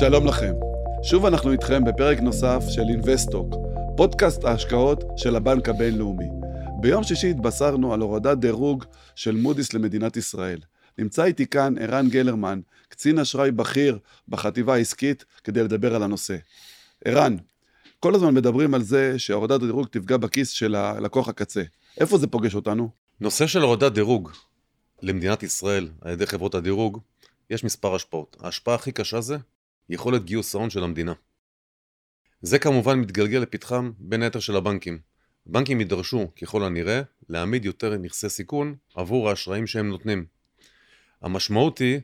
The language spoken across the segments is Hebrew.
שלום לכם. שוב אנחנו איתכם בפרק נוסף של אינבסטוק, פודקאסט ההשקעות של הבנק הבינלאומי. ביום שישי התבשרנו על הורדת דירוג של מודי'ס למדינת ישראל. נמצא איתי כאן ערן גלרמן, קצין אשראי בכיר בחטיבה העסקית, כדי לדבר על הנושא. ערן, כל הזמן מדברים על זה שהורדת הדירוג תפגע בכיס של הלקוח הקצה. איפה זה פוגש אותנו? נושא של הורדת דירוג למדינת ישראל על ידי חברות הדירוג, יש מספר השפעות. ההשפעה הכי קשה זה יכולת גיוס ההון של המדינה. זה כמובן מתגלגל לפתחם בין היתר של הבנקים. בנקים יידרשו, ככל הנראה, להעמיד יותר נכסי סיכון עבור האשראים שהם נותנים. המשמעות היא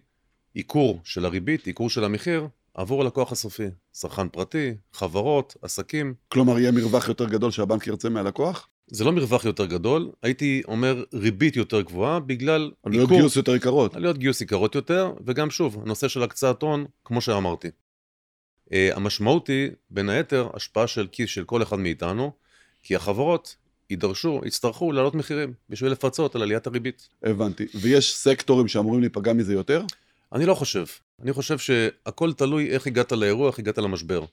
עיקור של הריבית, עיקור של המחיר, עבור הלקוח הסופי. צרכן פרטי, חברות, עסקים. כלומר, יהיה מרווח יותר גדול שהבנק ירצה מהלקוח? זה לא מרווח יותר גדול, הייתי אומר ריבית יותר גבוהה בגלל עלויות גיוס יותר יקרות. עלויות גיוס יקרות יותר, וגם שוב, הנושא של הקצאת הון, כמו שאמרתי. Uh, המשמעות היא, בין היתר, השפעה של כיס של כל אחד מאיתנו, כי החברות יידרשו, יצטרכו להעלות מחירים בשביל לפצות על עליית הריבית. הבנתי. ויש סקטורים שאמורים להיפגע מזה יותר? אני לא חושב. אני חושב שהכל תלוי איך הגעת לאירוע, איך הגעת למשבר.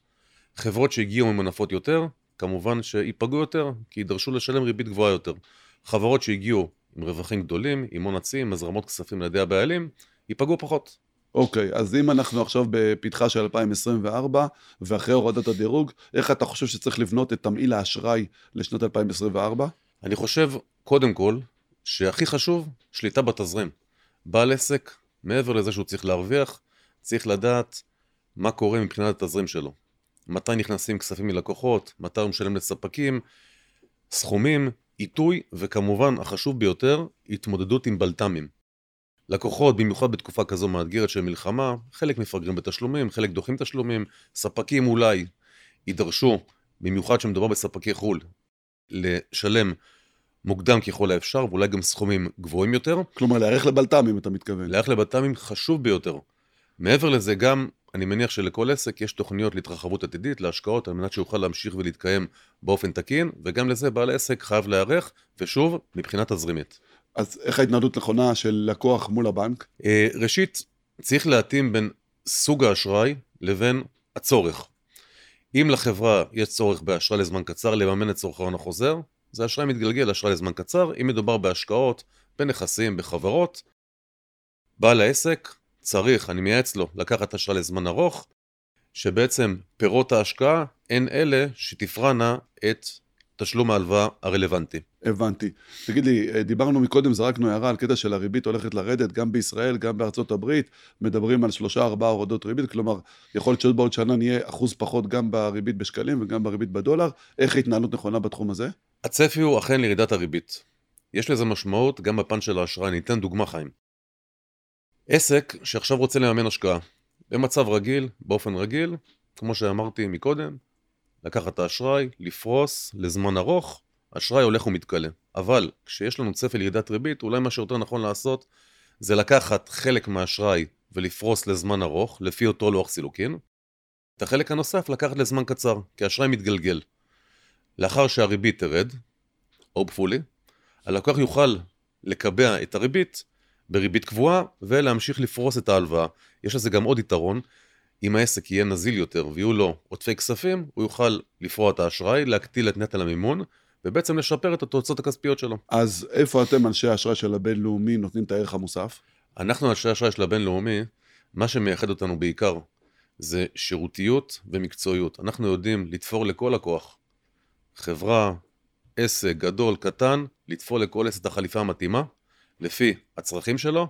חברות שהגיעו ממנפות יותר, כמובן שייפגעו יותר, כי יידרשו לשלם ריבית גבוהה יותר. חברות שהגיעו עם רווחים גדולים, עם הון עצים, הזרמות כספים לידי הבעלים, ייפגעו פחות. אוקיי, okay, אז אם אנחנו עכשיו בפתחה של 2024, ואחרי הורדת הדירוג, איך אתה חושב שצריך לבנות את תמהיל האשראי לשנת 2024? אני חושב, קודם כל, שהכי חשוב, שליטה בתזרים. בעל עסק, מעבר לזה שהוא צריך להרוויח, צריך לדעת מה קורה מבחינת התזרים שלו. מתי נכנסים כספים מלקוחות, מתי הוא משלם לספקים, סכומים, עיתוי, וכמובן, החשוב ביותר, התמודדות עם בלת"מים. לקוחות, במיוחד בתקופה כזו מאתגרת של מלחמה, חלק מפגרים בתשלומים, חלק דוחים תשלומים, ספקים אולי יידרשו, במיוחד כשמדובר בספקי חו"ל, לשלם מוקדם ככל האפשר, ואולי גם סכומים גבוהים יותר. כלומר, להיערך לבלת"מים, אתה מתכוון. להיערך לבלת"מים חשוב ביותר. מעבר לזה, גם אני מניח שלכל עסק יש תוכניות להתרחבות עתידית, להשקעות, על מנת שיוכל להמשיך ולהתקיים באופן תקין, וגם לזה בעל עסק חייב להיערך, ושוב, מבחינה תזרימית. אז איך ההתנהלות נכונה של לקוח מול הבנק? אה, ראשית, צריך להתאים בין סוג האשראי לבין הצורך. אם לחברה יש צורך באשראי לזמן קצר לממן את צורך ההון החוזר, זה אשראי מתגלגל אשראי לזמן קצר. אם מדובר בהשקעות, בנכסים, בחברות, בעל העסק צריך, אני מייעץ לו, לקחת אשראי לזמן ארוך, שבעצם פירות ההשקעה הן אלה שתפרענה את תשלום ההלוואה הרלוונטי. הבנתי. תגיד לי, דיברנו מקודם, זרקנו הערה על קטע של הריבית הולכת לרדת, גם בישראל, גם בארצות הברית, מדברים על שלושה ארבעה הורדות ריבית, כלומר, יכול להיות שעוד בעוד שנה נהיה אחוז פחות גם בריבית בשקלים וגם בריבית בדולר. איך ההתנהלות נכונה בתחום הזה? הצפי הוא אכן לירידת הריבית. יש לזה משמעות גם בפן של האשראי, אני אתן דוגמה חיים. עסק שעכשיו רוצה לממן השקעה, במצב רגיל, באופן רגיל, כמו שאמרתי מקודם, לקחת את האשראי, לפרוס לזמן ארוך, אשראי הולך ומתכלה. אבל כשיש לנו צפי לירידת ריבית, אולי מה שיותר נכון לעשות זה לקחת חלק מהאשראי ולפרוס לזמן ארוך, לפי אותו לוח סילוקין. את החלק הנוסף לקחת לזמן קצר, כי האשראי מתגלגל. לאחר שהריבית תרד, בפולי, הלקוח יוכל לקבע את הריבית בריבית קבועה ולהמשיך לפרוס את ההלוואה. יש לזה גם עוד יתרון, אם העסק יהיה נזיל יותר ויהיו לו עודפי כספים, הוא יוכל לפרוע את האשראי, להקטיל את נטל המימון, ובעצם לשפר את התוצאות הכספיות שלו. אז איפה אתם, אנשי האשראי של הבינלאומי, נותנים את הערך המוסף? אנחנו, אנשי האשראי של הבינלאומי, מה שמייחד אותנו בעיקר, זה שירותיות ומקצועיות. אנחנו יודעים לתפור לכל לקוח, חברה, עסק, גדול, קטן, לתפור לכל עסק את החליפה המתאימה, לפי הצרכים שלו.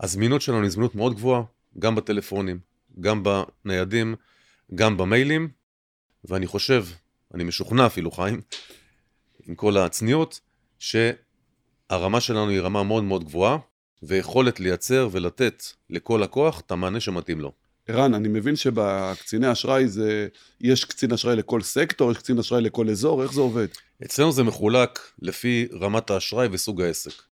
הזמינות שלנו היא זמינות מאוד גבוהה, גם בטלפונים, גם בניידים, גם במיילים, ואני חושב, אני משוכנע אפילו, חיים, עם כל הצניעות, שהרמה שלנו היא רמה מאוד מאוד גבוהה, ויכולת לייצר ולתת לכל לקוח את המענה שמתאים לו. ערן, אני מבין שבקציני אשראי זה, יש קצין אשראי לכל סקטור, יש קצין אשראי לכל אזור, איך זה עובד? אצלנו זה מחולק לפי רמת האשראי וסוג העסק.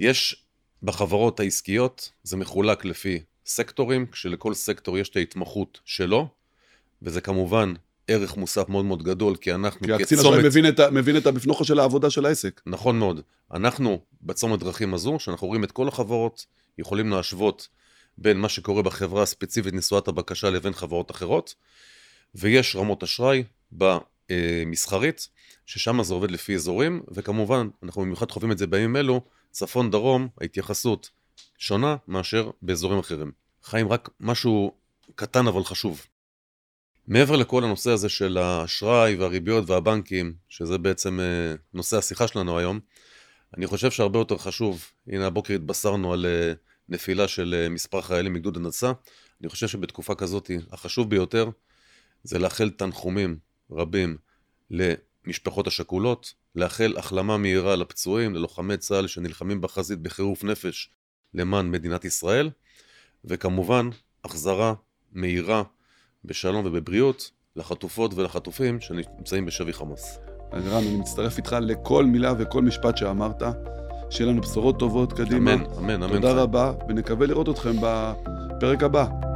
יש בחברות העסקיות, זה מחולק לפי סקטורים, כשלכל סקטור יש את ההתמחות שלו, וזה כמובן ערך מוסף מאוד מאוד גדול, כי אנחנו כי הקצין אשראי מבין, את, מבין את המפנוכו של העבודה של העסק. נכון מאוד. אנחנו בצומת דרכים הזו, שאנחנו רואים את כל החברות, יכולים להשוות בין מה שקורה בחברה הספציפית נשואת הבקשה לבין חברות אחרות, ויש רמות אשראי במסחרית, ששם זה עובד לפי אזורים, וכמובן, אנחנו במיוחד חווים את זה בימים אלו, צפון דרום, ההתייחסות שונה מאשר באזורים אחרים. חיים, רק משהו קטן אבל חשוב. מעבר לכל הנושא הזה של האשראי והריביות והבנקים, שזה בעצם אה, נושא השיחה שלנו היום, אני חושב שהרבה יותר חשוב, הנה הבוקר התבשרנו על אה, נפילה של אה, מספר חיילים מגדוד הנדסה, אני חושב שבתקופה כזאת החשוב ביותר זה לאחל תנחומים רבים למשפחות השכולות, לאחל החלמה מהירה לפצועים, ללוחמי צה"ל שנלחמים בחזית בחירוף נפש למען מדינת ישראל, וכמובן החזרה מהירה בשלום ובבריאות לחטופות ולחטופים שנמצאים בשבי חמאס. אז רם, אני מצטרף איתך לכל מילה וכל משפט שאמרת. שיהיה לנו בשורות טובות קדימה. אמן, אמן, אמן. תודה רבה, ונקווה לראות אתכם בפרק הבא.